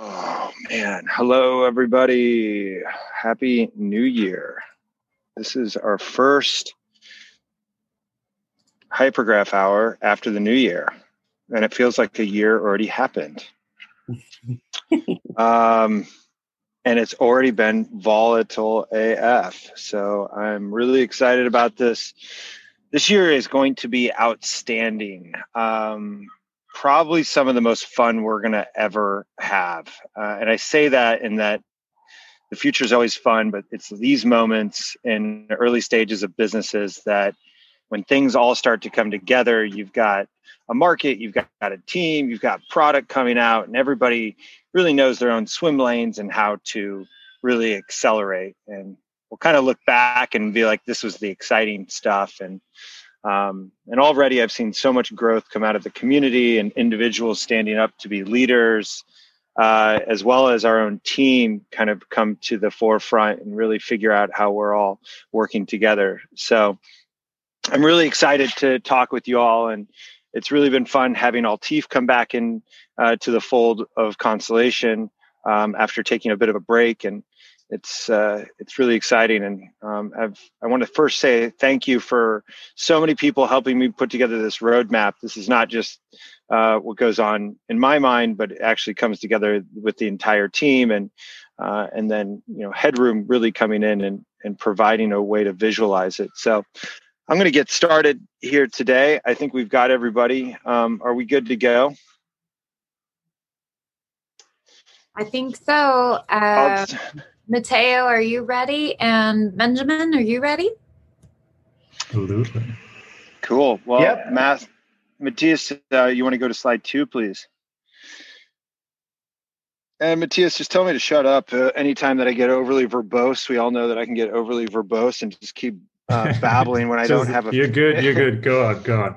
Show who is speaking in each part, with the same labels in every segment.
Speaker 1: Oh man. Hello everybody. Happy New Year. This is our first hypergraph hour after the new year. And it feels like a year already happened. um, and it's already been volatile AF. So I'm really excited about this. This year is going to be outstanding. Um, probably some of the most fun we're going to ever have. Uh, and I say that in that the future is always fun, but it's these moments in the early stages of businesses that when things all start to come together, you've got a market, you've got, a team, you've got product coming out, and everybody really knows their own swim lanes and how to really accelerate. And we'll kind of look back and be like, this was the exciting stuff. And um, and already I've seen so much growth come out of the community and individuals standing up to be leaders, uh, as well as our own team kind of come to the forefront and really figure out how we're all working together. So I'm really excited to talk with you all, and it's really been fun having Altif come back in uh, to the fold of Constellation um, after taking a bit of a break, and it's uh, it's really exciting. And um, I've I want to first say thank you for so many people helping me put together this roadmap. This is not just uh, what goes on in my mind, but it actually comes together with the entire team, and uh, and then you know Headroom really coming in and and providing a way to visualize it. So I'm going to get started here today. I think we've got everybody. Um, are we good to go?
Speaker 2: I think so. Uh, Mateo, are you ready? And Benjamin, are you ready?
Speaker 3: Absolutely.
Speaker 1: Cool. Well, yep. Matt, Matthias, uh, you want to go to slide two, please? And Matthias, just tell me to shut up uh, anytime that I get overly verbose. We all know that I can get overly verbose and just keep uh, babbling when I don't have a.
Speaker 3: You're good. You're good. Go on. Go on.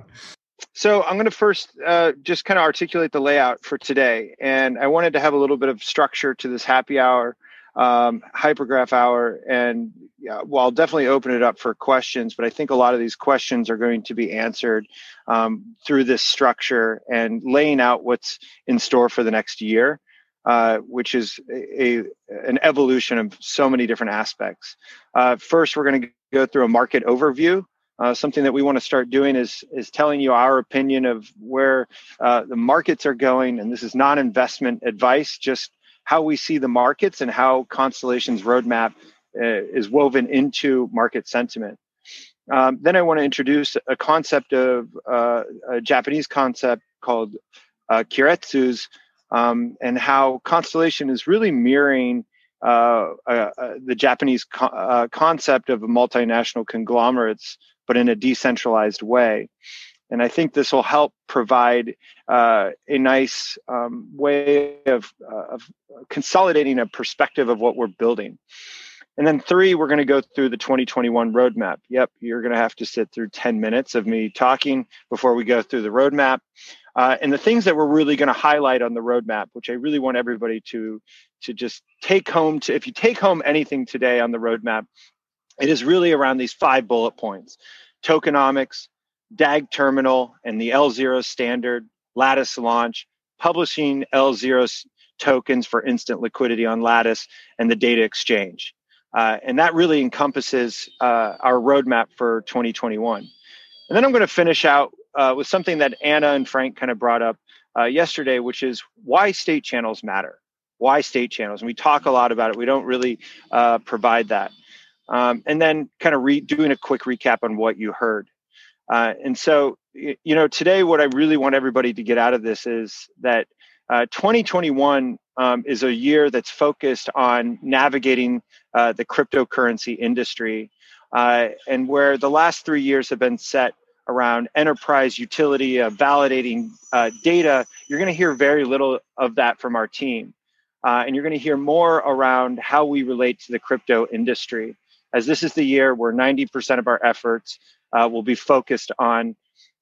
Speaker 1: So I'm going to first uh, just kind of articulate the layout for today, and I wanted to have a little bit of structure to this happy hour, um, hypergraph hour, and yeah, well, I'll definitely open it up for questions. But I think a lot of these questions are going to be answered um, through this structure and laying out what's in store for the next year. Uh, which is a, a, an evolution of so many different aspects. Uh, first, we're going to go through a market overview. Uh, something that we want to start doing is is telling you our opinion of where uh, the markets are going, and this is non-investment advice, just how we see the markets and how Constellation's roadmap uh, is woven into market sentiment. Um, then I want to introduce a concept of uh, a Japanese concept called uh, keiretsus, um, and how Constellation is really mirroring uh, uh, uh, the Japanese co- uh, concept of multinational conglomerates, but in a decentralized way. And I think this will help provide uh, a nice um, way of, uh, of consolidating a perspective of what we're building. And then three, we're going to go through the 2021 roadmap. Yep, you're going to have to sit through 10 minutes of me talking before we go through the roadmap. Uh, and the things that we're really going to highlight on the roadmap, which I really want everybody to to just take home to if you take home anything today on the roadmap, it is really around these five bullet points: tokenomics, DAG terminal, and the L0 standard, Lattice launch, publishing L0 tokens for instant liquidity on Lattice, and the data exchange. Uh, and that really encompasses uh, our roadmap for 2021. And then I'm going to finish out uh, with something that Anna and Frank kind of brought up uh, yesterday, which is why state channels matter. Why state channels? And we talk a lot about it. We don't really uh, provide that. Um, and then kind of re- doing a quick recap on what you heard. Uh, and so, you know, today, what I really want everybody to get out of this is that 2021 um, is a year that's focused on navigating uh, the cryptocurrency industry, uh, and where the last three years have been set around enterprise utility, uh, validating uh, data, you're going to hear very little of that from our team. Uh, and you're going to hear more around how we relate to the crypto industry, as this is the year where 90% of our efforts uh, will be focused on,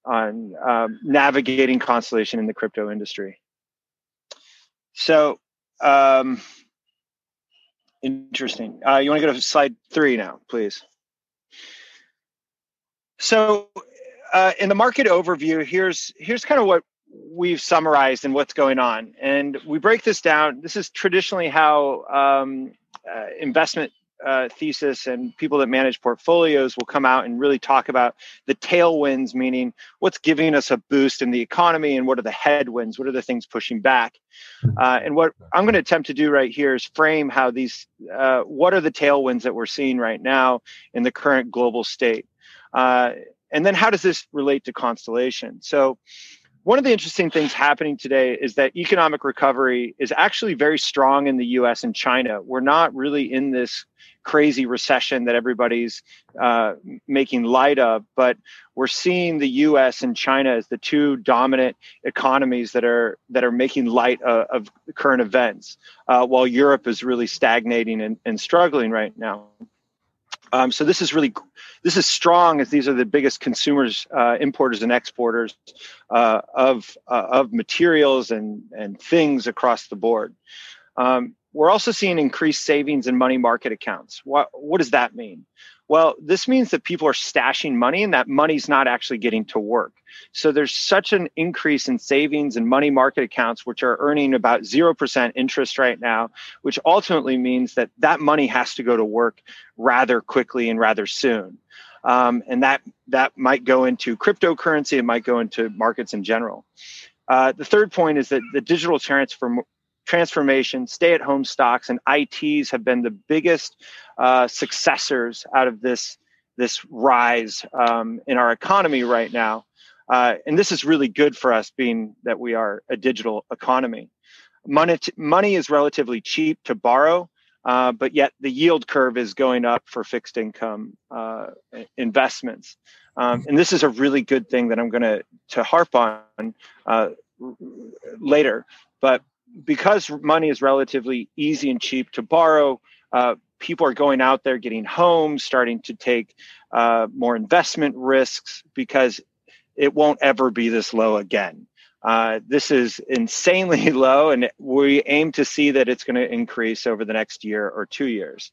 Speaker 1: on um, navigating Constellation in the crypto industry. So, um, interesting. Uh, you want to go to slide three now, please? So, uh, in the market overview, here's here's kind of what we've summarized and what's going on. And we break this down. This is traditionally how um, uh, investment uh, thesis and people that manage portfolios will come out and really talk about the tailwinds, meaning what's giving us a boost in the economy and what are the headwinds, what are the things pushing back. Hmm. Uh, and what I'm going to attempt to do right here is frame how these, uh, what are the tailwinds that we're seeing right now in the current global state. Uh, and then how does this relate to Constellation? So, one of the interesting things happening today is that economic recovery is actually very strong in the US and China. We're not really in this crazy recession that everybody's uh, making light of, but we're seeing the US and China as the two dominant economies that are that are making light of, of current events, uh, while Europe is really stagnating and, and struggling right now. Um, so this is really this is strong as these are the biggest consumers, uh, importers, and exporters uh, of uh, of materials and and things across the board. Um, we're also seeing increased savings in money market accounts. What what does that mean? Well, this means that people are stashing money and that money's not actually getting to work. So there's such an increase in savings and money market accounts, which are earning about 0% interest right now, which ultimately means that that money has to go to work rather quickly and rather soon. Um, and that, that might go into cryptocurrency, it might go into markets in general. Uh, the third point is that the digital transform, transformation, stay at home stocks, and ITs have been the biggest uh, successors out of this, this rise um, in our economy right now. Uh, and this is really good for us, being that we are a digital economy. Money, money is relatively cheap to borrow, uh, but yet the yield curve is going up for fixed income uh, investments. Um, and this is a really good thing that I'm going to to harp on uh, later. But because money is relatively easy and cheap to borrow, uh, people are going out there getting homes, starting to take uh, more investment risks because it won't ever be this low again. Uh, this is insanely low, and we aim to see that it's going to increase over the next year or two years.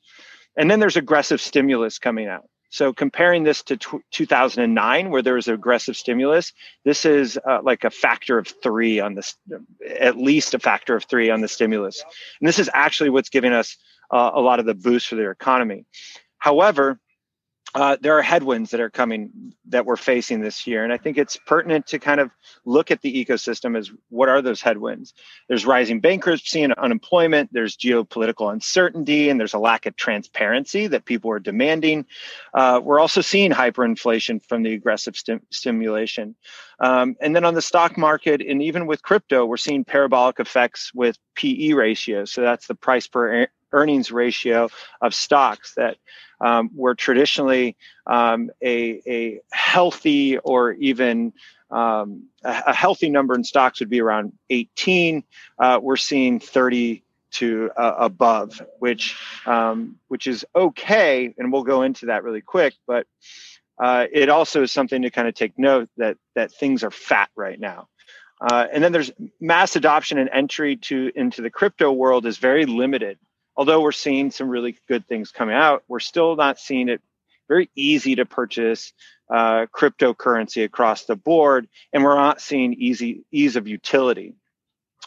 Speaker 1: And then there's aggressive stimulus coming out. So comparing this to t- 2009, where there was aggressive stimulus, this is uh, like a factor of three on this, at least a factor of three on the stimulus. And this is actually what's giving us uh, a lot of the boost for their economy. However, uh, there are headwinds that are coming that we're facing this year. And I think it's pertinent to kind of look at the ecosystem as what are those headwinds? There's rising bankruptcy and unemployment, there's geopolitical uncertainty, and there's a lack of transparency that people are demanding. Uh, we're also seeing hyperinflation from the aggressive stim- stimulation. Um, and then on the stock market, and even with crypto, we're seeing parabolic effects with PE ratios. So that's the price per earnings ratio of stocks that um, were traditionally um, a, a healthy or even um, a, a, healthy number in stocks would be around 18. Uh, we're seeing 30 to uh, above, which um, which is okay, and we'll go into that really quick. But uh, it also is something to kind of take note that that things are fat right now. Uh, and then there's mass adoption and entry to into the crypto world is very limited although we're seeing some really good things coming out, we're still not seeing it very easy to purchase uh, cryptocurrency across the board, and we're not seeing easy ease of utility.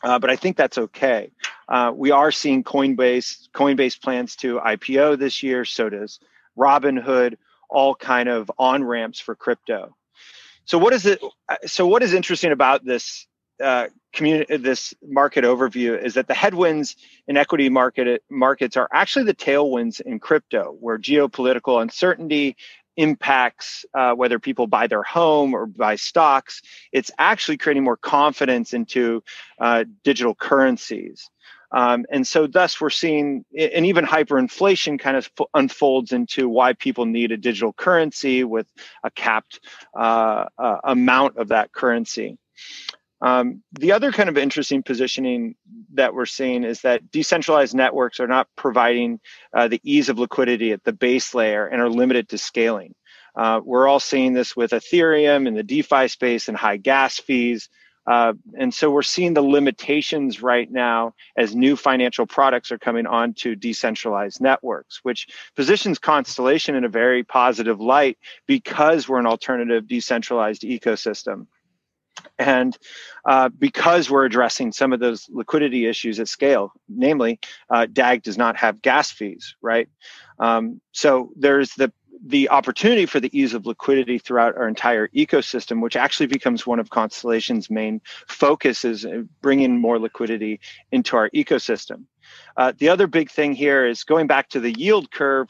Speaker 1: Uh, but I think that's okay. Uh, we are seeing Coinbase Coinbase plans to IPO this year. So does Robinhood. All kind of on ramps for crypto. So what is it? So what is interesting about this uh, community, this market overview is that the headwinds in equity market markets are actually the tailwinds in crypto, where geopolitical uncertainty impacts uh, whether people buy their home or buy stocks. It's actually creating more confidence into uh, digital currencies. Um, and so, thus, we're seeing, and even hyperinflation kind of unfolds into why people need a digital currency with a capped uh, uh amount of that currency. Um, the other kind of interesting positioning that we're seeing is that decentralized networks are not providing uh, the ease of liquidity at the base layer and are limited to scaling. Uh, we're all seeing this with Ethereum and the DeFi space and high gas fees. Uh, and so we're seeing the limitations right now as new financial products are coming onto decentralized networks, which positions Constellation in a very positive light because we're an alternative decentralized ecosystem. And uh, because we're addressing some of those liquidity issues at scale, namely, uh, DAG does not have gas fees, right? Um, so there's the the opportunity for the ease of liquidity throughout our entire ecosystem, which actually becomes one of Constellation's main focuses, bringing more liquidity into our ecosystem. Uh, the other big thing here is going back to the yield curve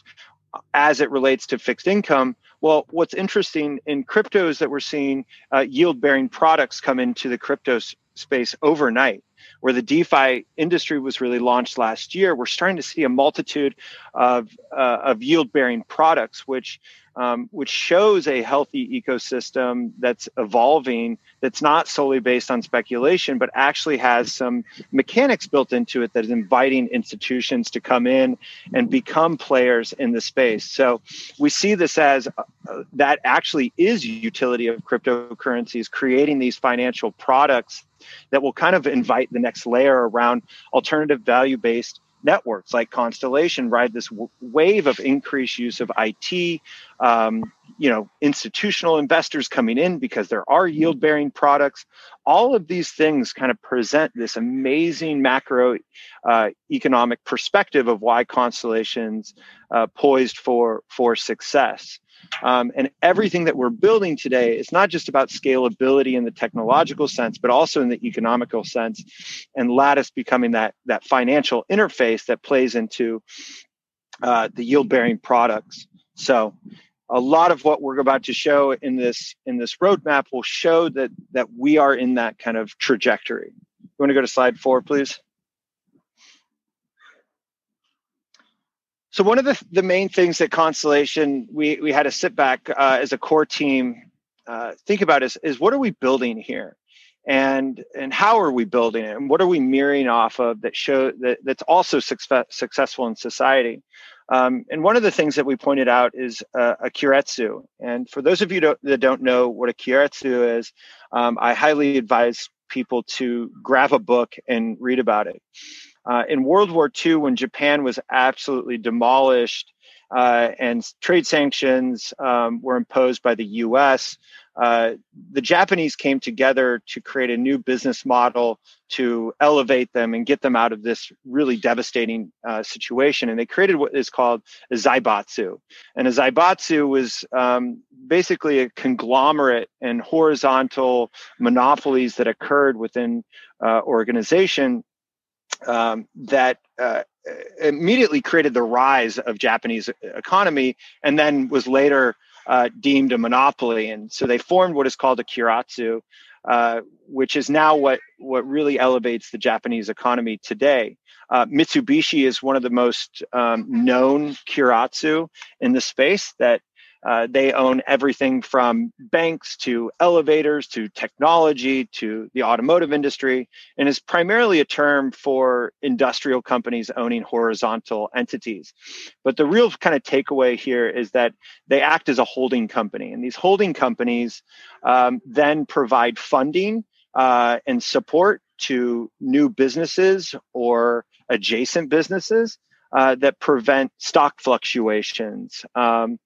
Speaker 1: as it relates to fixed income. Well, what's interesting in crypto is that we're seeing uh, yield bearing products come into the crypto space overnight where the DeFi industry was really launched last year, we're starting to see a multitude of, uh, of yield bearing products, which um, which shows a healthy ecosystem that's evolving that's not solely based on speculation but actually has some mechanics built into it that is inviting institutions to come in and become players in the space. So we see this as uh, that actually is utility of cryptocurrencies creating these financial products that will kind of invite the next layer around alternative value based networks like Constellation ride this w- wave of increased use of IT, um, you know, institutional investors coming in because there are yield bearing products. All of these things kind of present this amazing macro uh, economic perspective of why Constellation's uh, poised for for success. Um, and everything that we're building today is not just about scalability in the technological sense, but also in the economical sense. And Lattice becoming that, that financial interface that plays into uh, the yield bearing products. So, a lot of what we're about to show in this in this roadmap will show that that we are in that kind of trajectory. You want to go to slide four, please? So one of the, the main things that Constellation we we had to sit back uh, as a core team uh, think about is is what are we building here, and and how are we building it, and what are we mirroring off of that show that that's also success, successful in society. Um, and one of the things that we pointed out is uh, a keiretsu. And for those of you don't, that don't know what a keiretsu is, um, I highly advise people to grab a book and read about it. Uh, in World War II, when Japan was absolutely demolished uh, and trade sanctions um, were imposed by the US, uh, the Japanese came together to create a new business model to elevate them and get them out of this really devastating uh, situation. And they created what is called a zaibatsu. And a zaibatsu was um, basically a conglomerate and horizontal monopolies that occurred within uh, organization um, that uh, immediately created the rise of Japanese economy and then was later uh, deemed a monopoly. And so they formed what is called a keiretsu, uh, which is now what, what really elevates the Japanese economy today. Uh, Mitsubishi is one of the most um, known keiretsu in the space that uh, they own everything from banks to elevators to technology to the automotive industry, and is primarily a term for industrial companies owning horizontal entities. But the real kind of takeaway here is that they act as a holding company, and these holding companies um, then provide funding uh, and support to new businesses or adjacent businesses uh, that prevent stock fluctuations. Um,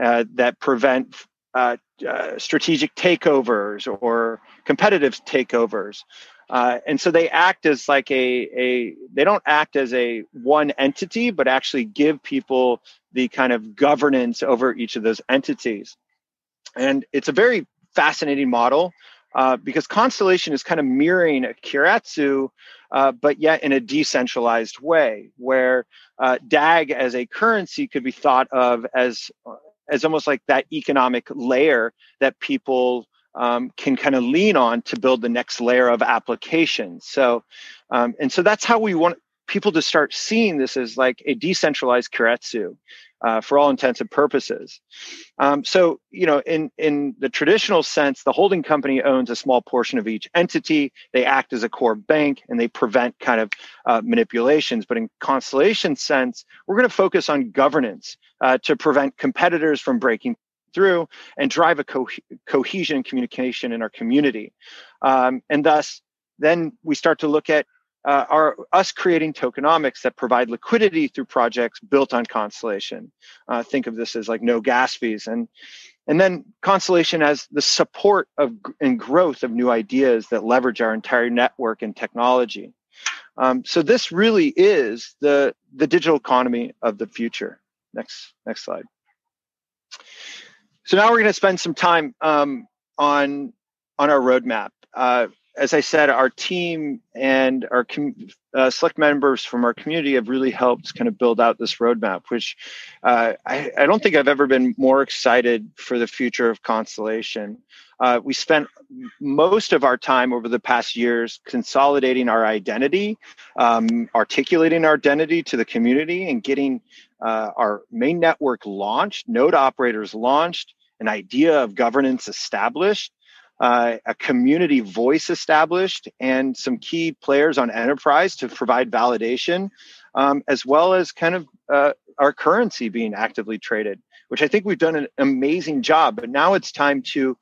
Speaker 1: uh, that prevent uh, uh, strategic takeovers or competitive takeovers. Uh, and so they act as like a, a they don't act as a one entity but actually give people the kind of governance over each of those entities and it's a very fascinating model uh, because constellation is kind of mirroring a keiretsu uh, but yet in a decentralized way where uh, dag as a currency could be thought of as as almost like that economic layer that people um, can kind of lean on to build the next layer of applications. So, um, and so that's how we want people to start seeing this as like a decentralized keiretsu uh, for all intents and purposes. Um, so, you know, in in the traditional sense, the holding company owns a small portion of each entity. They act as a core bank and they prevent kind of uh, manipulations. But in Constellation sense, we're going to focus on governance uh, to prevent competitors from breaking through and drive a co- cohesion and communication in our community. Um, and thus, then we start to look at uh, are us creating tokenomics that provide liquidity through projects built on Constellation. Uh, think of this as like no gas fees. And And then Constellation as the support of and growth of new ideas that leverage our entire network and technology. Um, so this really is the the digital economy of the future. Next next slide. So now we're going to spend some time um, on on our roadmap. Uh, as I said, our team and our com- uh, select members from our community have really helped kind of build out this roadmap, which uh, I, I, don't think I've ever been more excited for the future of Constellation. Uh, we spent most of our time over the past years consolidating our identity, um, articulating our identity to the community, and getting uh, our main network launched, node operators launched, an idea of governance established, uh, a community voice established, and some key players on enterprise to provide validation, um, as well as kind of uh, our currency being actively traded, which I think we've done an amazing job. But now it's time to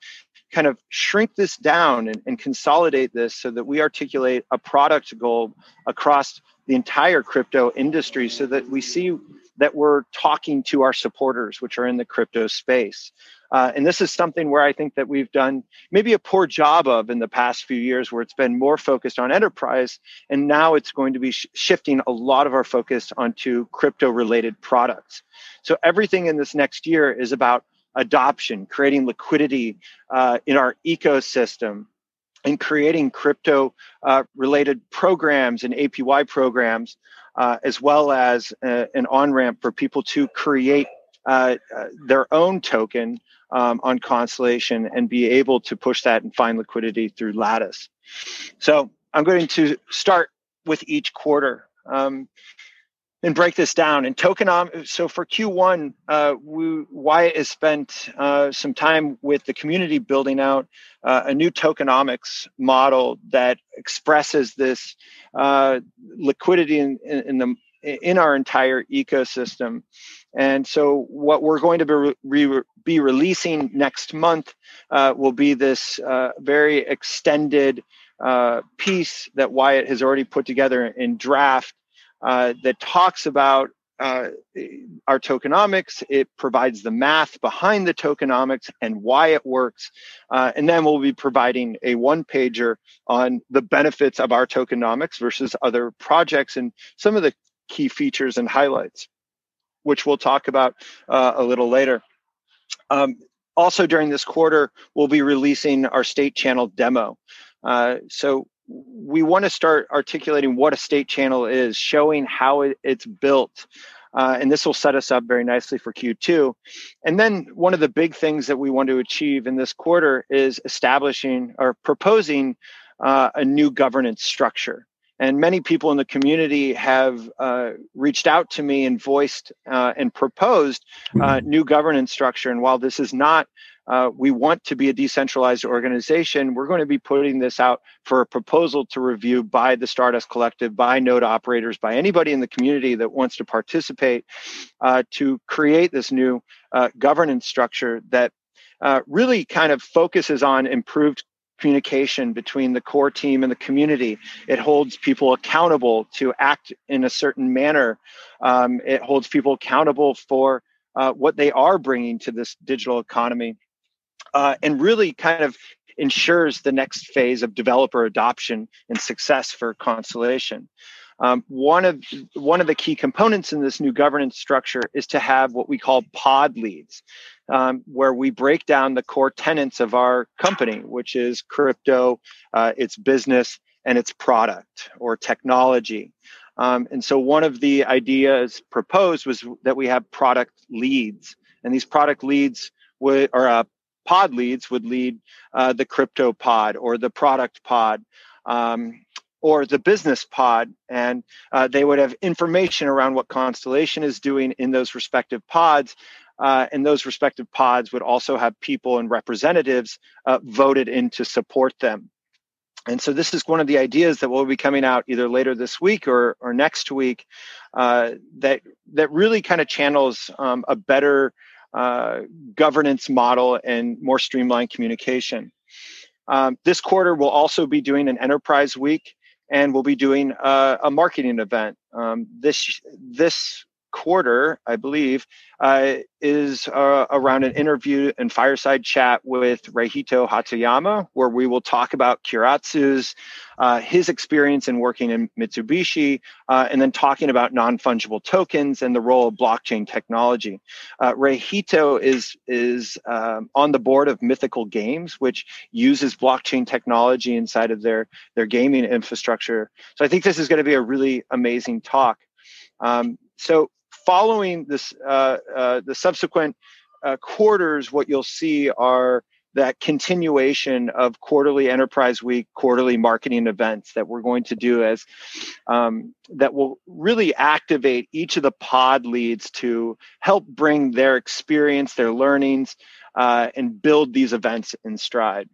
Speaker 1: kind of shrink this down and, and consolidate this so that we articulate a product goal across the entire crypto industry so that we see that we're talking to our supporters, which are in the crypto space. Uh, and this is something where I think that we've done maybe a poor job of in the past few years, where it's been more focused on enterprise. And now it's going to be sh- shifting a lot of our focus onto crypto related products. So everything in this next year is about adoption, creating liquidity uh, in our ecosystem, and creating crypto uh, related programs and APY programs, uh, as well as uh, an on ramp for people to create uh, their own token um, on Constellation and be able to push that and find liquidity through Lattice. So I'm going to start with each quarter. Um, and break this down. And tokenom. So for Q1, uh, we, Wyatt has spent uh, some time with the community building out uh, a new tokenomics model that expresses this uh, liquidity in, in, in, the in our entire ecosystem. And so, what we're going to be, re- be releasing next month uh, will be this uh, very extended uh, piece that Wyatt has already put together in draft uh, that talks about uh, our tokenomics. It provides the math behind the tokenomics and why it works. Uh, and then we'll be providing a one pager on the benefits of our tokenomics versus other projects and some of the key features and highlights, which we'll talk about uh, a little later. Um, also, during this quarter, we'll be releasing our state channel demo. Uh, so we want to start articulating what a state channel is, showing how it, it's built. Uh, and this will set us up very nicely for Q2. And then one of the big things that we want to achieve in this quarter is establishing or proposing uh, a new governance structure. And many people in the community have uh, reached out to me and voiced uh, and proposed uh, mm-hmm. new governance structure. And while this is not, uh, we want to be a decentralized organization, we're going to be putting this out for a proposal to review by the Stardust Collective, by node operators, by anybody in the community that wants to participate uh, to create this new uh, governance structure that really kind of focuses on improved communication between the core team and the community. It holds people accountable to act in a certain manner. Um, it holds people accountable for uh, what they are bringing to this digital economy, uh, and really kind of ensures the next phase of developer adoption and success for Constellation. Um, one of one of the key components in this new governance structure is to have what we call pod leads, um, where we break down the core tenets of our company, which is crypto, uh, its business, and its product or technology. Um, and so, one of the ideas proposed was that we have product leads, and these product leads would or uh, pod leads would lead uh, the crypto pod or the product pod. Um, or the business pod, and uh, they would have information around what Constellation is doing in those respective pods. Uh, and those respective pods would also have people and representatives uh, voted in to support them. And so this is one of the ideas that will be coming out either later this week or, or next week uh, that that really kind of channels um, a better uh, governance model and more streamlined communication. Um, this quarter, we'll also be doing an enterprise week and we'll be doing a, a marketing event. Um, this this quarter, I believe, uh, is uh, around an interview and fireside chat with Reihito Hatoyama, where we will talk about Keiretsu's, uh, his experience in working in Mitsubishi, uh, and then talking about non fungible tokens and the role of blockchain technology. Uh, Reihito is is um, on the board of Mythical Games, which uses blockchain technology inside of their their gaming infrastructure. So I think this is going to be a really amazing talk. Um, so following this, uh, uh, the subsequent uh, quarters, what you'll see are that continuation of quarterly enterprise week quarterly marketing events that we're going to do as um, that will really activate each of the pod leads to help bring their experience their learnings uh, and build these events in stride.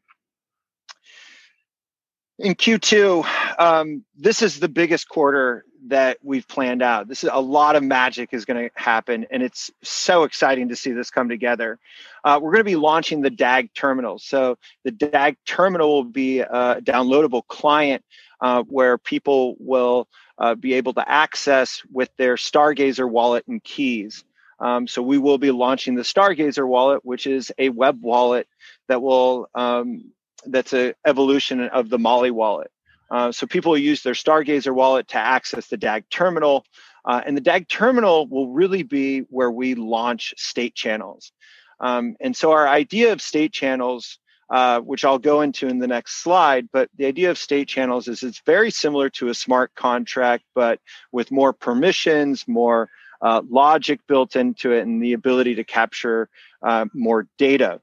Speaker 1: In q2 um, this is the biggest quarter that we've planned out. This is a lot of magic is going to happen, and it's so exciting to see this come together. Uh, we're going to be launching the DAG terminal. So the DAG terminal will be a downloadable client uh, where people will uh, be able to access with their Stargazer wallet and keys. Um, so we will be launching the Stargazer wallet, which is a web wallet that will um, that's an evolution of the Molly wallet. Uh, so people use their Stargazer wallet to access the DAG terminal. Uh, and the DAG terminal will really be where we launch state channels. Um, and so our idea of state channels, uh, which I'll go into in the next slide, but the idea of state channels is it's very similar to a smart contract, but with more permissions, more uh, logic built into it, and the ability to capture uh, more data.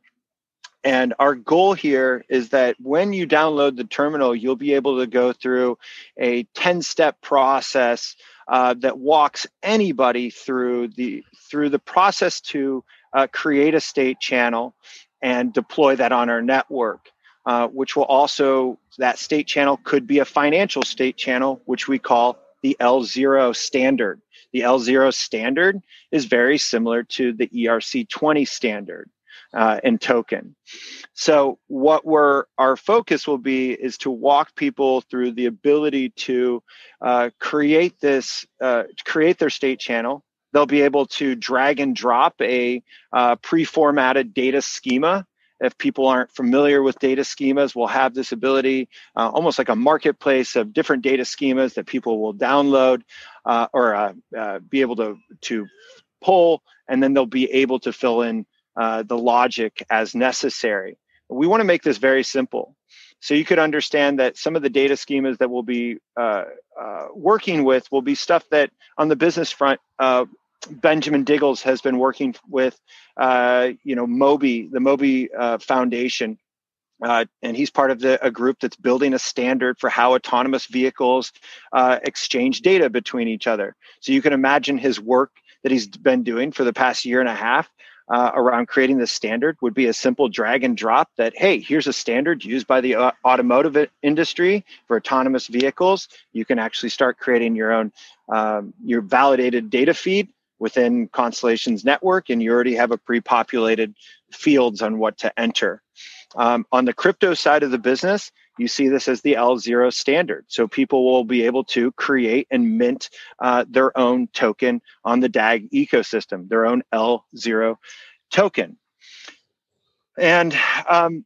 Speaker 1: And our goal here is that when you download the terminal, you'll be able to go through a 10 step process uh, that walks anybody through the through the process to uh, create a state channel and deploy that on our network. Uh, which will also that state channel could be a financial state channel, which we call the L0 standard. The L0 standard is very similar to the ERC20 standard uh, and token. So what we're our focus will be is to walk people through the ability to uh, create this, uh, create their state channel. They'll be able to drag and drop a uh, pre-formatted data schema if people aren't familiar with data schemas, we'll have this ability, uh, almost like a marketplace of different data schemas that people will download uh, or uh, uh be able to to pull, and then they'll be able to fill in uh, the logic as necessary. We want to make this very simple. So you could understand that some of the data schemas that we'll be uh, uh, working with will be stuff that on the business front, uh, Benjamin Diggles has been working with, uh, you know, MOBI, the MOBI Foundation, uh, and he's part of the, a group that's building a standard for how autonomous vehicles uh, exchange data between each other. So you can imagine his work that he's been doing for the past year and a half uh, around creating the standard would be a simple drag and drop that, hey, here's a standard used by the uh, automotive industry for autonomous vehicles. You can actually start creating your own, um, your validated data feed within Constellation's network, and you already have a pre-populated fields on what to enter. Um, on the crypto side of the business, you see this as the L0 standard. So people will be able to create and mint uh, their own token on the DAG ecosystem, their own L0 token. And um,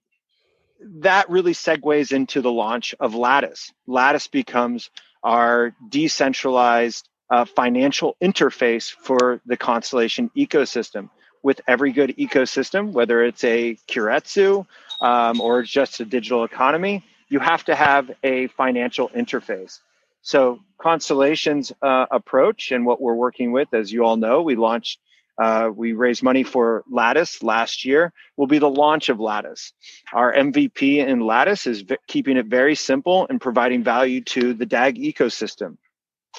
Speaker 1: that really segues into the launch of Lattice. Lattice becomes our decentralized uh, financial interface for the Constellation ecosystem. With every good ecosystem, whether it's a Keiretsu um, or just a digital economy, you have to have a financial interface. So Constellation's uh, approach and what we're working with, as you all know, we launched, uh, we raised money for Lattice last year, will be the launch of Lattice. Our MVP in Lattice is v- keeping it very simple and providing value to the DAG ecosystem,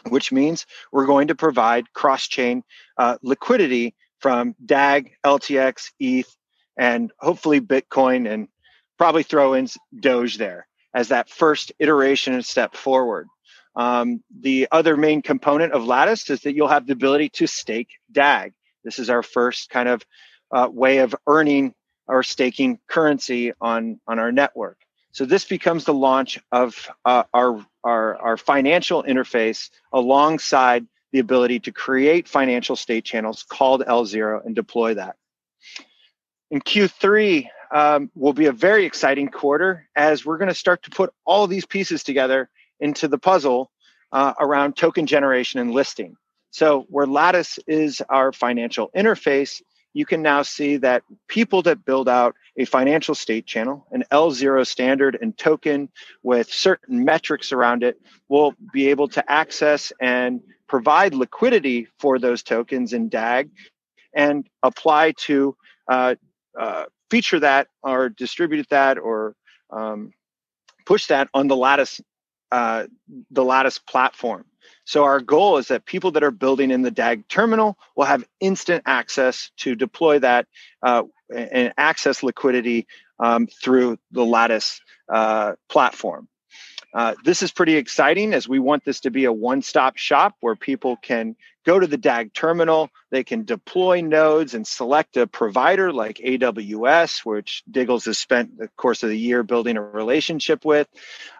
Speaker 1: which means we're going to provide cross-chain uh, liquidity from DAG, LTX, ETH, and hopefully Bitcoin and probably throw in Doge there as that first iteration and step forward. Um, the other main component of Lattice is that you'll have the ability to stake DAG. This is our first kind of uh, way of earning or staking currency on, on our network. So this becomes the launch of uh, our, our, our financial interface alongside the ability to create financial state channels called L0 and deploy that. In Q3 um, will be a very exciting quarter as we're going to start to put all these pieces together into the puzzle uh, around token generation and listing. So, where Lattice is our financial interface, you can now see that people that build out a financial state channel, an L0 standard and token with certain metrics around it, will be able to access and provide liquidity for those tokens in DAG and apply to uh, uh, feature that or distribute that or um, push that on the Lattice uh, the Lattice platform. So our goal is that people that are building in the DAG terminal will have instant access to deploy that uh, and access liquidity um, through the Lattice uh, platform. Uh, this is pretty exciting as we want this to be a one-stop shop where people can go to the DAG terminal, they can deploy nodes and select a provider like AWS, which Diggles has spent the course of the year building a relationship with.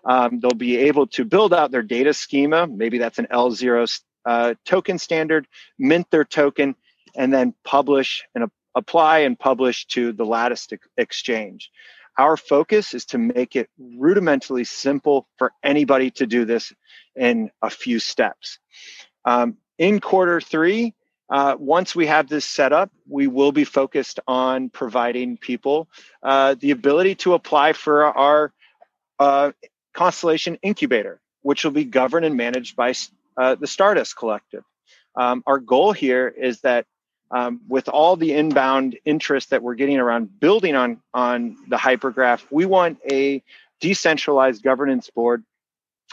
Speaker 1: Um, they'll be able to build out their data schema. Maybe that's an L0 uh, token standard, mint their token, and then publish and apply and publish to the Lattice exchange. Our focus is to make it rudimentally simple for anybody to do this in a few steps. Um, in quarter three, uh, once we have this set up, we will be focused on providing people uh, the ability to apply for our uh, Constellation Incubator, which will be governed and managed by uh, the Stardust Collective. Um, our goal here is that um, with all the inbound interest that we're getting around building on on the hypergraph, we want a decentralized governance board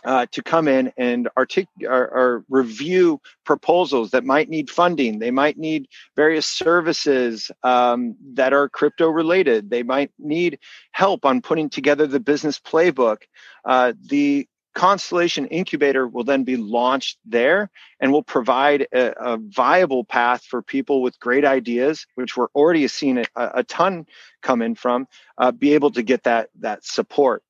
Speaker 1: uh, to come in and artic- or, or, review proposals that might need funding. They might need various services um, that are crypto related. They might need help on putting together the business playbook. Uh, the Constellation Incubator will then be launched there and will provide a, a, viable path for people with great ideas, which we're already seeing a, a ton come in from, uh, be able to get that, that support.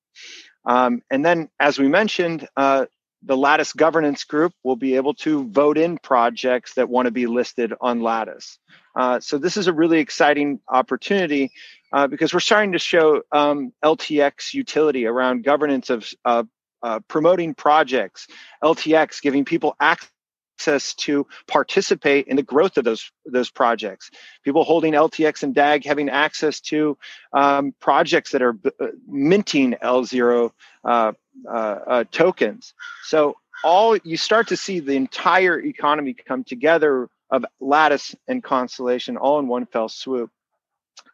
Speaker 1: Um, and then, as we mentioned, uh, the Lattice Governance Group will be able to vote in projects that want to be listed on Lattice. Uh, so this is a really exciting opportunity uh, because we're starting to show um, LTX utility around governance of, of uh, promoting projects, LTX, giving people access to participate in the growth of those those projects. People holding LTX and DAG having access to um, projects that are b- uh, minting L0 uh, uh, uh, tokens. So all you start to see the entire economy come together of Lattice and Constellation all in one fell swoop.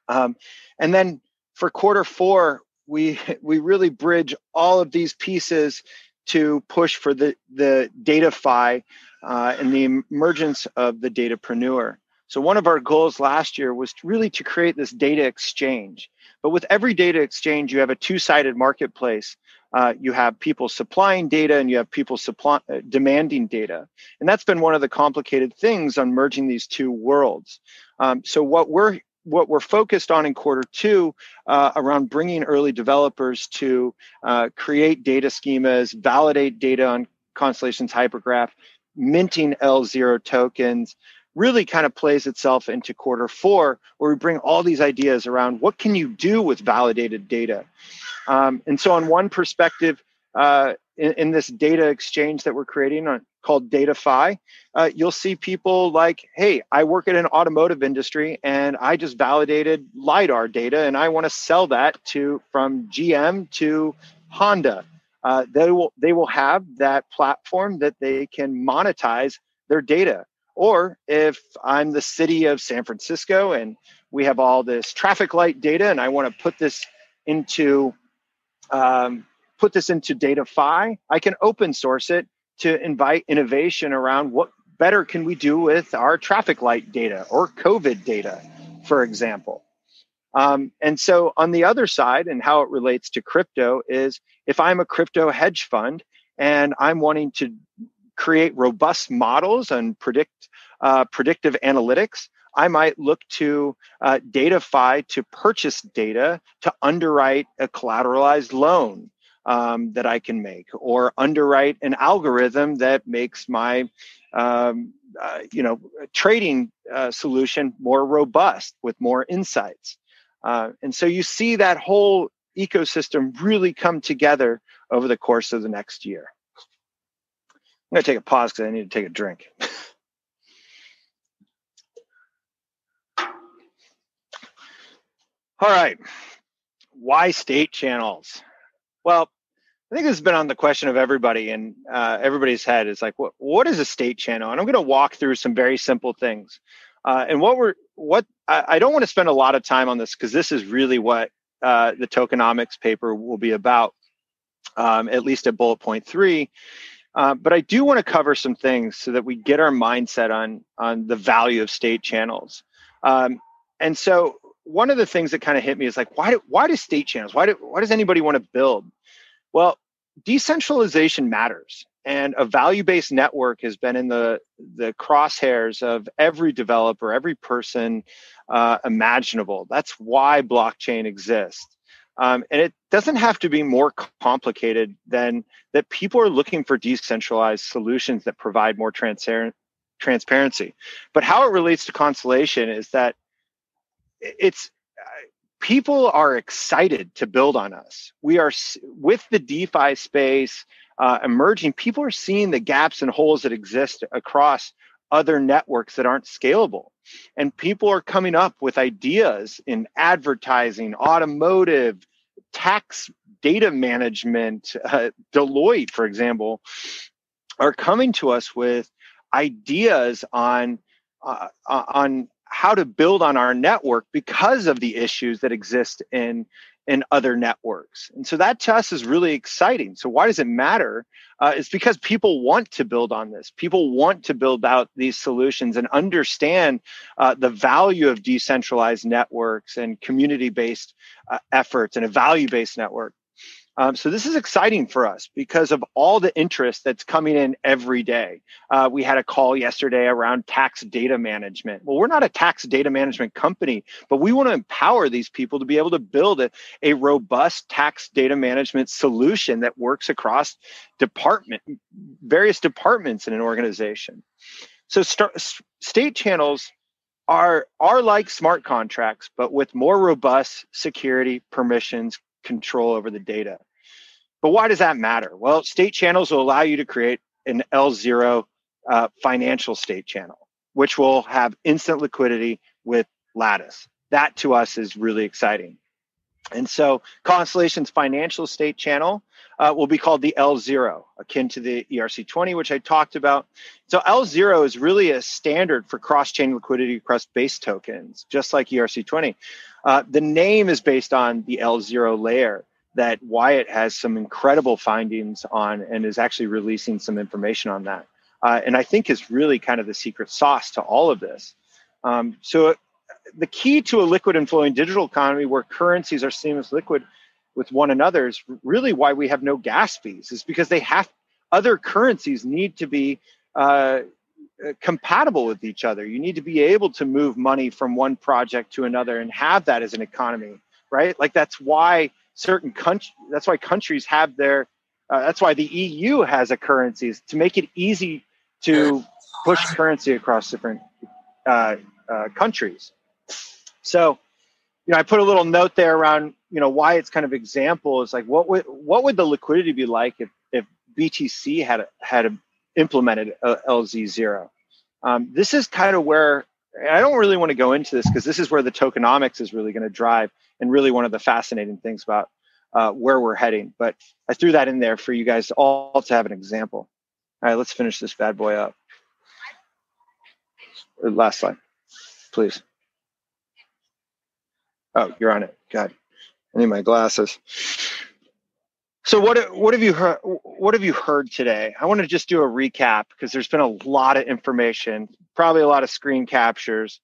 Speaker 1: Um, and then for quarter four, we we really bridge all of these pieces to push for the the DataFi uh, and the emergence of the datapreneur. So one of our goals last year was really to create this data exchange. But with every data exchange, you have a two-sided marketplace. Uh, you have people supplying data and you have people supply, uh, demanding data. And that's been one of the complicated things on merging these two worlds. Um, so what we're what we're focused on in quarter two uh, around bringing early developers to uh, create data schemas, validate data on Constellation's hypergraph, minting L0 tokens, really kind of plays itself into quarter four, where we bring all these ideas around what can you do with validated data. Um, and so, on one perspective, uh, in, in, this data exchange that we're creating on, called DataFi, uh, you'll see people like, hey, I work in an automotive industry and I just validated LiDAR data and I want to sell that to from GM to Honda. Uh, they will they will have that platform that they can monetize their data. Or if I'm the city of San Francisco and we have all this traffic light data and I want to put this into um, put this into DataFi, I can open source it to invite innovation around what better can we do with our traffic light data or COVID data, for example. Um, and so on the other side, and how it relates to crypto is if I'm a crypto hedge fund and I'm wanting to create robust models and predict uh, predictive analytics, I might look to uh, DataFi to purchase data to underwrite a collateralized loan um, that I can make, or underwrite an algorithm that makes my um, uh, you know trading uh, solution more robust with more insights. Uh, and so you see that whole ecosystem really come together over the course of the next year. I'm going to take a pause because I need to take a drink. All right. Why state channels? Well, I think this has been on the question of everybody and uh, everybody's head is like, what, what is a state channel? And I'm going to walk through some very simple things. Uh, and what we're, what I, I don't want to spend a lot of time on this because this is really what uh, the tokenomics paper will be about, um, at least at bullet point three. Uh, but I do want to cover some things so that we get our mindset on on the value of state channels. Um, and so one of the things that kind of hit me is like, why do why do state channels? Why do why does anybody want to build? Well, decentralization matters, and a value-based network has been in the the crosshairs of every developer, every person uh, imaginable. That's why blockchain exists. Um, and it doesn't have to be more complicated than that people are looking for decentralized solutions that provide more transparent transparency. But how it relates to Constellation is that it's people are excited to build on us. We are with the DeFi space uh, emerging. People are seeing the gaps and holes that exist across other networks that aren't scalable. And people are coming up with ideas in advertising, automotive, tax data management. Uh, Deloitte, for example, are coming to us with ideas on uh, on how to build on our network because of the issues that exist in in other networks. And so that to us is really exciting. So why does it matter? Uh, it's because people want to build on this. People want to build out these solutions and understand uh, the value of decentralized networks and community-based uh, efforts and a value-based network. Um, so this is exciting for us because of all the interest that's coming in every day. Uh, we had a call yesterday around tax data management. Well, we're not a tax data management company, but we want to empower these people to be able to build a, a robust tax data management solution that works across department, various departments in an organization. So state channels are are like smart contracts, but with more robust security, permissions, control over the data. But why does that matter? Well, state channels will allow you to create an L0 uh, financial state channel, which will have instant liquidity with Lattice. That to us is really exciting. And so Constellation's financial state channel uh, will be called the L0, akin to the ERC20, which I talked about. So L0 is really a standard for cross-chain liquidity across base tokens, just like ERC20. Uh, the name is based on the L0 layer that Wyatt has some incredible findings on and is actually releasing some information on that. Uh, and I think is really kind of the secret sauce to all of this. Um, so the key to a liquid and flowing digital economy where currencies are seamless liquid with one another is really why we have no gas fees is because they have other currencies need to be uh, compatible with each other. You need to be able to move money from one project to another and have that as an economy, right? Like that's why certain countries, that's why countries have their, uh, that's why the EU has a currencies to make it easy to push currency across different uh, uh, countries. So, you know, I put a little note there around, you know, why it's kind of example is like what would what would the liquidity be like if if BTC had had implemented LZ0. Um, this is kind of where I don't really want to go into this because this is where the tokenomics is really going to drive and really one of the fascinating things about uh, where we're heading. But I threw that in there for you guys all to have an example. All right, let's finish this bad boy up. Last slide, please. Oh, you're on it. God, I need my glasses. So what what have you heard? What have you heard today? I want to just do a recap because there's been a lot of information, probably a lot of screen captures,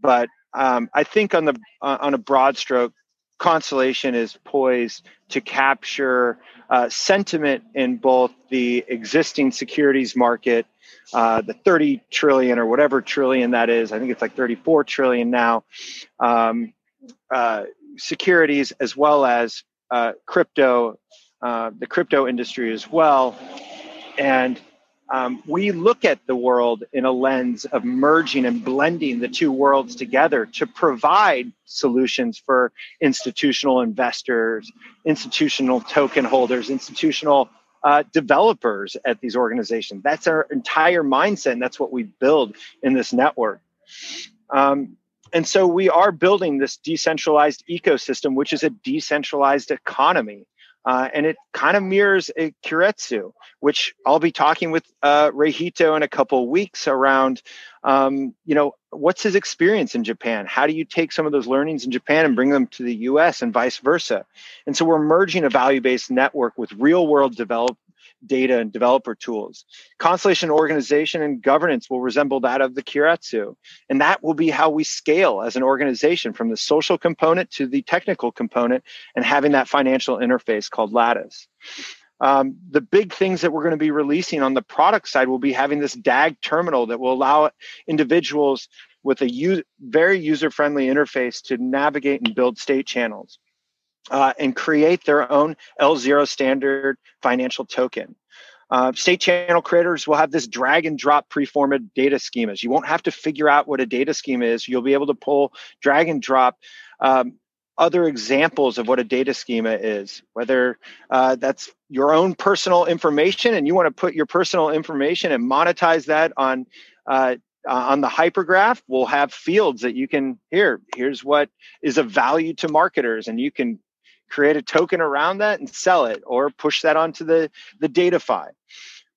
Speaker 1: but um, I think on the uh, on a broad stroke, Constellation is poised to capture uh, sentiment in both the existing securities market, uh, the 30 trillion or whatever trillion that is. I think it's like 34 trillion now. Um, uh, securities as well as uh, crypto uh, the crypto industry as well. And um, we look at the world in a lens of merging and blending the two worlds together to provide solutions for institutional investors, institutional token holders, institutional uh, developers at these organizations. That's our entire mindset, and that's what we build in this network. Um, and so we are building this decentralized ecosystem, which is a decentralized economy. Uh, and it kind of mirrors a Keiretsu, which I'll be talking with uh, in a couple weeks around, um, you know, what's his experience in Japan? How do you take some of those learnings in Japan and bring them to the US and vice versa? And so we're merging a value based network with real world develop, data and developer tools. Constellation organization and governance will resemble that of the Keiretsu. And that will be how we scale as an organization from the social component to the technical component and having that financial interface called Lattice. Um, the big things that we're going to be releasing on the product side will be having this DAG terminal that will allow individuals with a u- very user friendly interface to navigate and build state channels uh, and create their own L0 standard financial token. Uh, state channel creators will have this drag and drop preformed data schemas. You won't have to figure out what a data schema is. You'll be able to pull drag and drop um, other examples of what a data schema is, whether uh, that's your own personal information and you want to put your personal information and monetize that on uh, on the hypergraph we'll have fields that you can here here's what is of value to marketers and you can create a token around that and sell it or push that onto the, the DataFi.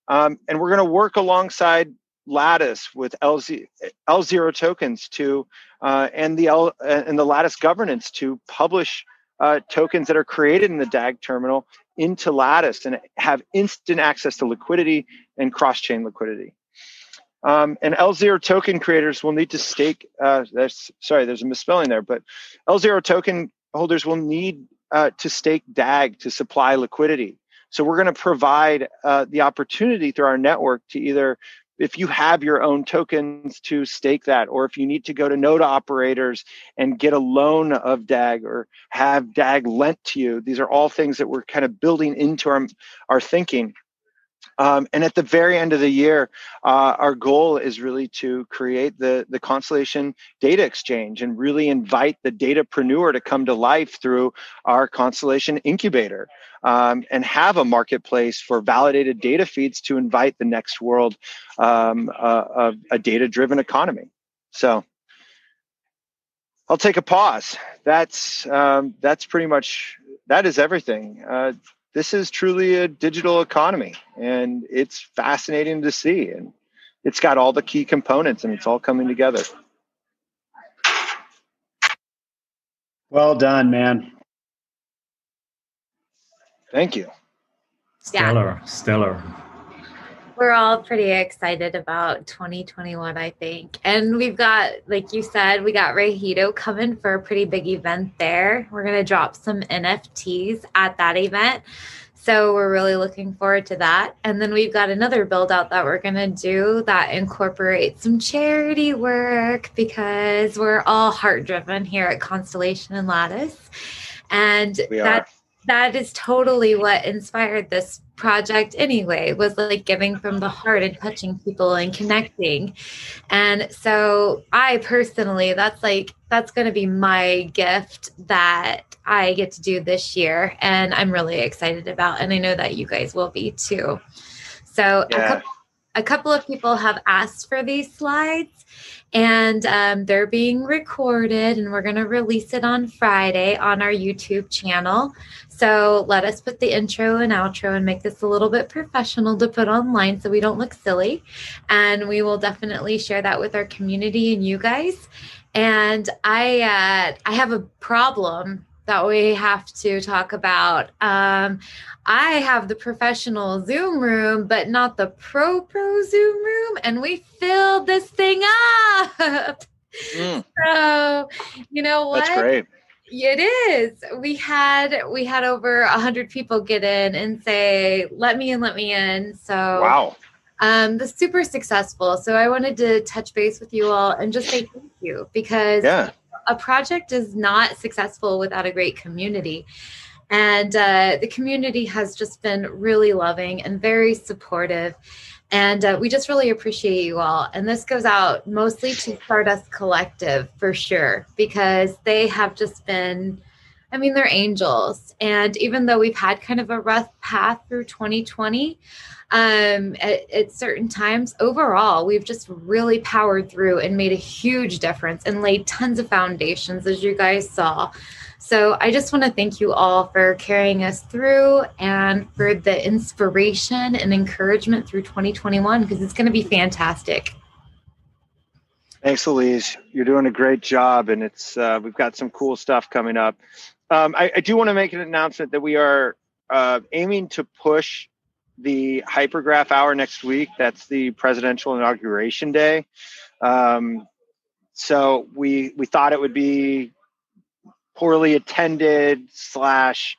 Speaker 1: Um, and we're going to work alongside Lattice with LZ, L0 tokens to uh, and the L, uh, and the Lattice governance to publish uh, tokens that are created in the DAG terminal into Lattice and have instant access to liquidity and cross-chain liquidity. Um, and L0 token creators will need to stake. Uh, sorry, there's a misspelling there, but L0 token holders will need uh, to stake DAG to supply liquidity. So we're going to provide uh, the opportunity through our network to either, if you have your own tokens, to stake that, or if you need to go to node operators and get a loan of DAG or have DAG lent to you. These are all things that we're kind of building into our, our thinking. Um, and at the very end of the year, uh, our goal is really to create the, the Constellation Data Exchange and really invite the datapreneur to come to life through our Constellation Incubator um, and have a marketplace for validated data feeds to invite the next world um, uh, of a data driven economy. So I'll take a pause. That's um, that's pretty much that is everything. Uh, this is truly a digital economy and it's fascinating to see and it's got all the key components and it's all coming together.
Speaker 4: Well done man.
Speaker 1: Thank you.
Speaker 3: Stellar yeah. stellar
Speaker 2: we're all pretty excited about 2021 i think. And we've got like you said we got Reihito coming for a pretty big event there. We're going to drop some nfts at that event. So we're really looking forward to that. And then we've got another build out that we're going to do that incorporates some charity work because we're all heart driven here at constellation and lattice. And that that is totally what inspired this project anyway was like giving from the heart and touching people and connecting and so i personally that's like that's going to be my gift that i get to do this year and i'm really excited about and i know that you guys will be too so yeah. a, couple, a couple of people have asked for these slides and um, they're being recorded and we're going to release it on friday on our youtube channel so let us put the intro and outro and make this a little bit professional to put online so we don't look silly. And we will definitely share that with our community and you guys. And I uh, I have a problem that we have to talk about. Um, I have the professional Zoom room, but not the pro pro Zoom room, and we filled this thing up. Mm. So you know what?
Speaker 1: That's great
Speaker 2: it is. We had we had over a hundred people get in and say, "Let me in, let me in." So
Speaker 1: wow,
Speaker 2: um, the super successful. So I wanted to touch base with you all and just say thank you because
Speaker 1: yeah.
Speaker 2: A project is not successful without a great community. And uh, the community has just been really loving and very supportive. And uh, we just really appreciate you all. And this goes out mostly to Stardust Collective for sure, because they have just been, I mean, they're angels. And even though we've had kind of a rough path through 2020, um, at, at, certain times. Overall, we've just really powered through and made a huge difference and laid tons of foundations, as you guys saw. So I just want to thank you all for carrying us through and for the inspiration and encouragement through 2021 because it's going to be fantastic.
Speaker 1: Thanks, Elise. You're doing a great job, and it's uh, we've got some cool stuff coming up. Um, I, I, do want to make an announcement that we are uh, aiming to push the hypergraph hour next week. That's the presidential inauguration day. Um, so we we thought it would be poorly attended slash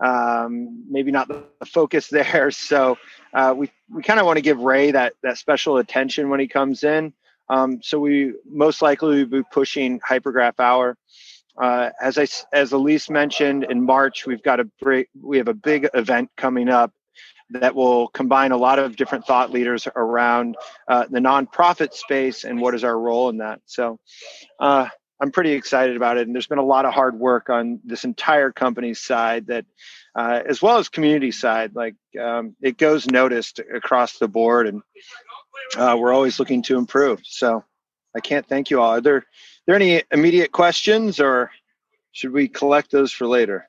Speaker 1: um, maybe not the, focus there. So uh, we we kind of want to give Ray that that special attention when he comes in. Um, so we most likely will be pushing hypergraph hour. Uh, as I as Elise mentioned in March, we've got a break, we have a big event coming up that will combine a lot of different thought leaders around uh, the nonprofit space and what is our role in that. So uh, I'm pretty excited about it. And there's been a lot of hard work on this entire company's side that, uh, as well as community side, like um, it goes noticed across the board and uh, we're always looking to improve. So I can't thank you all. Are there, there any immediate questions or should we collect those for later?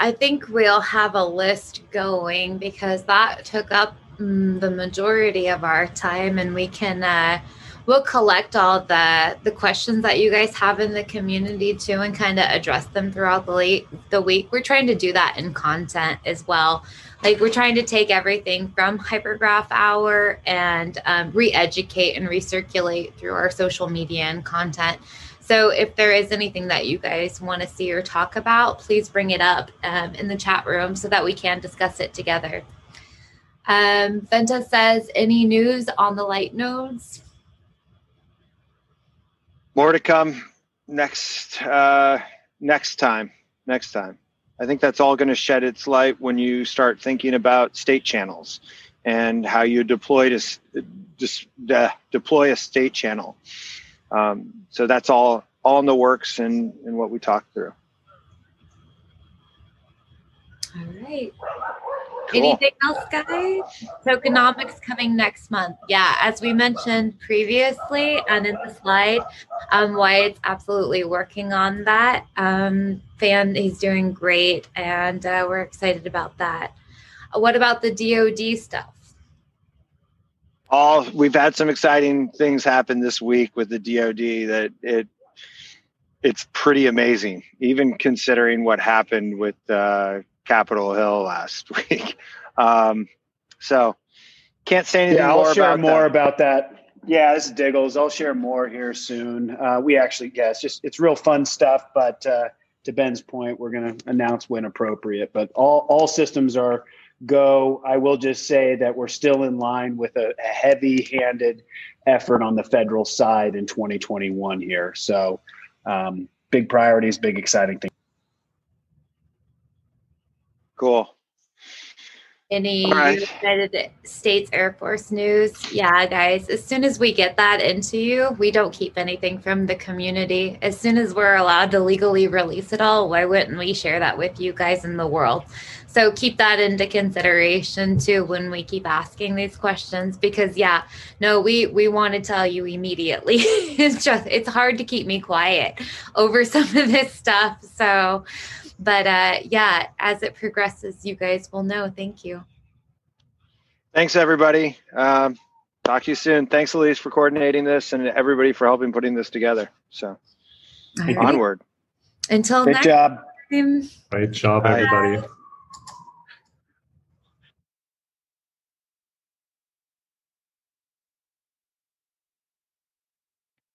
Speaker 2: I think we'll have a list going because that took up mm, the majority of our time, and we can uh, we'll collect all the the questions that you guys have in the community too, and kind of address them throughout the late the week. We're trying to do that in content as well. Like we're trying to take everything from Hypergraph Hour and um, re-educate and recirculate through our social media and content so if there is anything that you guys want to see or talk about, please bring it up um, in the chat room so that we can discuss it together. Um, Venta says, any news on the light nodes?
Speaker 1: More to come next uh, next time. Next time. I think that's all going to shed its light when you start thinking about state channels and how you deploy to just deploy a state channel. Um, so that's all all in the works and and what we talked through.
Speaker 2: All right. Cool. Anything else, guys? Tokenomics coming next month. Yeah, as we mentioned previously and in the slide, um, Wyatt's absolutely working on that. Um, fan, he's doing great, and uh, we're excited about that. what about the DoD stuff?
Speaker 1: all we've had some exciting things happen this week with the DoD that it it's pretty amazing, even considering what happened with uh, Capitol Hill last week. Um, so can't say anything
Speaker 4: yeah, I'll
Speaker 1: more
Speaker 4: share
Speaker 1: about
Speaker 4: more
Speaker 1: that.
Speaker 4: about that. Yeah, this is Diggles. I'll share more here soon. Uh, we actually, yeah, it's just it's real fun stuff. But uh, to Ben's point, we're going to announce when appropriate. But all all systems are go. I will just say that we're still in line with a, a heavy handed effort on the federal side in 2021 here. So, um, big priorities, big exciting things.
Speaker 1: Cool.
Speaker 2: Any right. United States Air Force news? Yeah, guys, as soon as we get that into you, we don't keep anything from the community. As soon as we're allowed to legally release it all, why wouldn't we share that with you guys in the world? So keep that into consideration too when we keep asking these questions because yeah, no, we we want to tell you immediately. it's just it's hard to keep me quiet over some of this stuff. So but uh, yeah, as it progresses, you guys will know. Thank you.
Speaker 1: Thanks, everybody. Um, talk to you soon. Thanks, Elise, for coordinating this and everybody for helping putting this together. So right. onward.
Speaker 2: Until
Speaker 4: Great
Speaker 2: next
Speaker 4: job.
Speaker 2: time.
Speaker 3: Great job, everybody. Bye.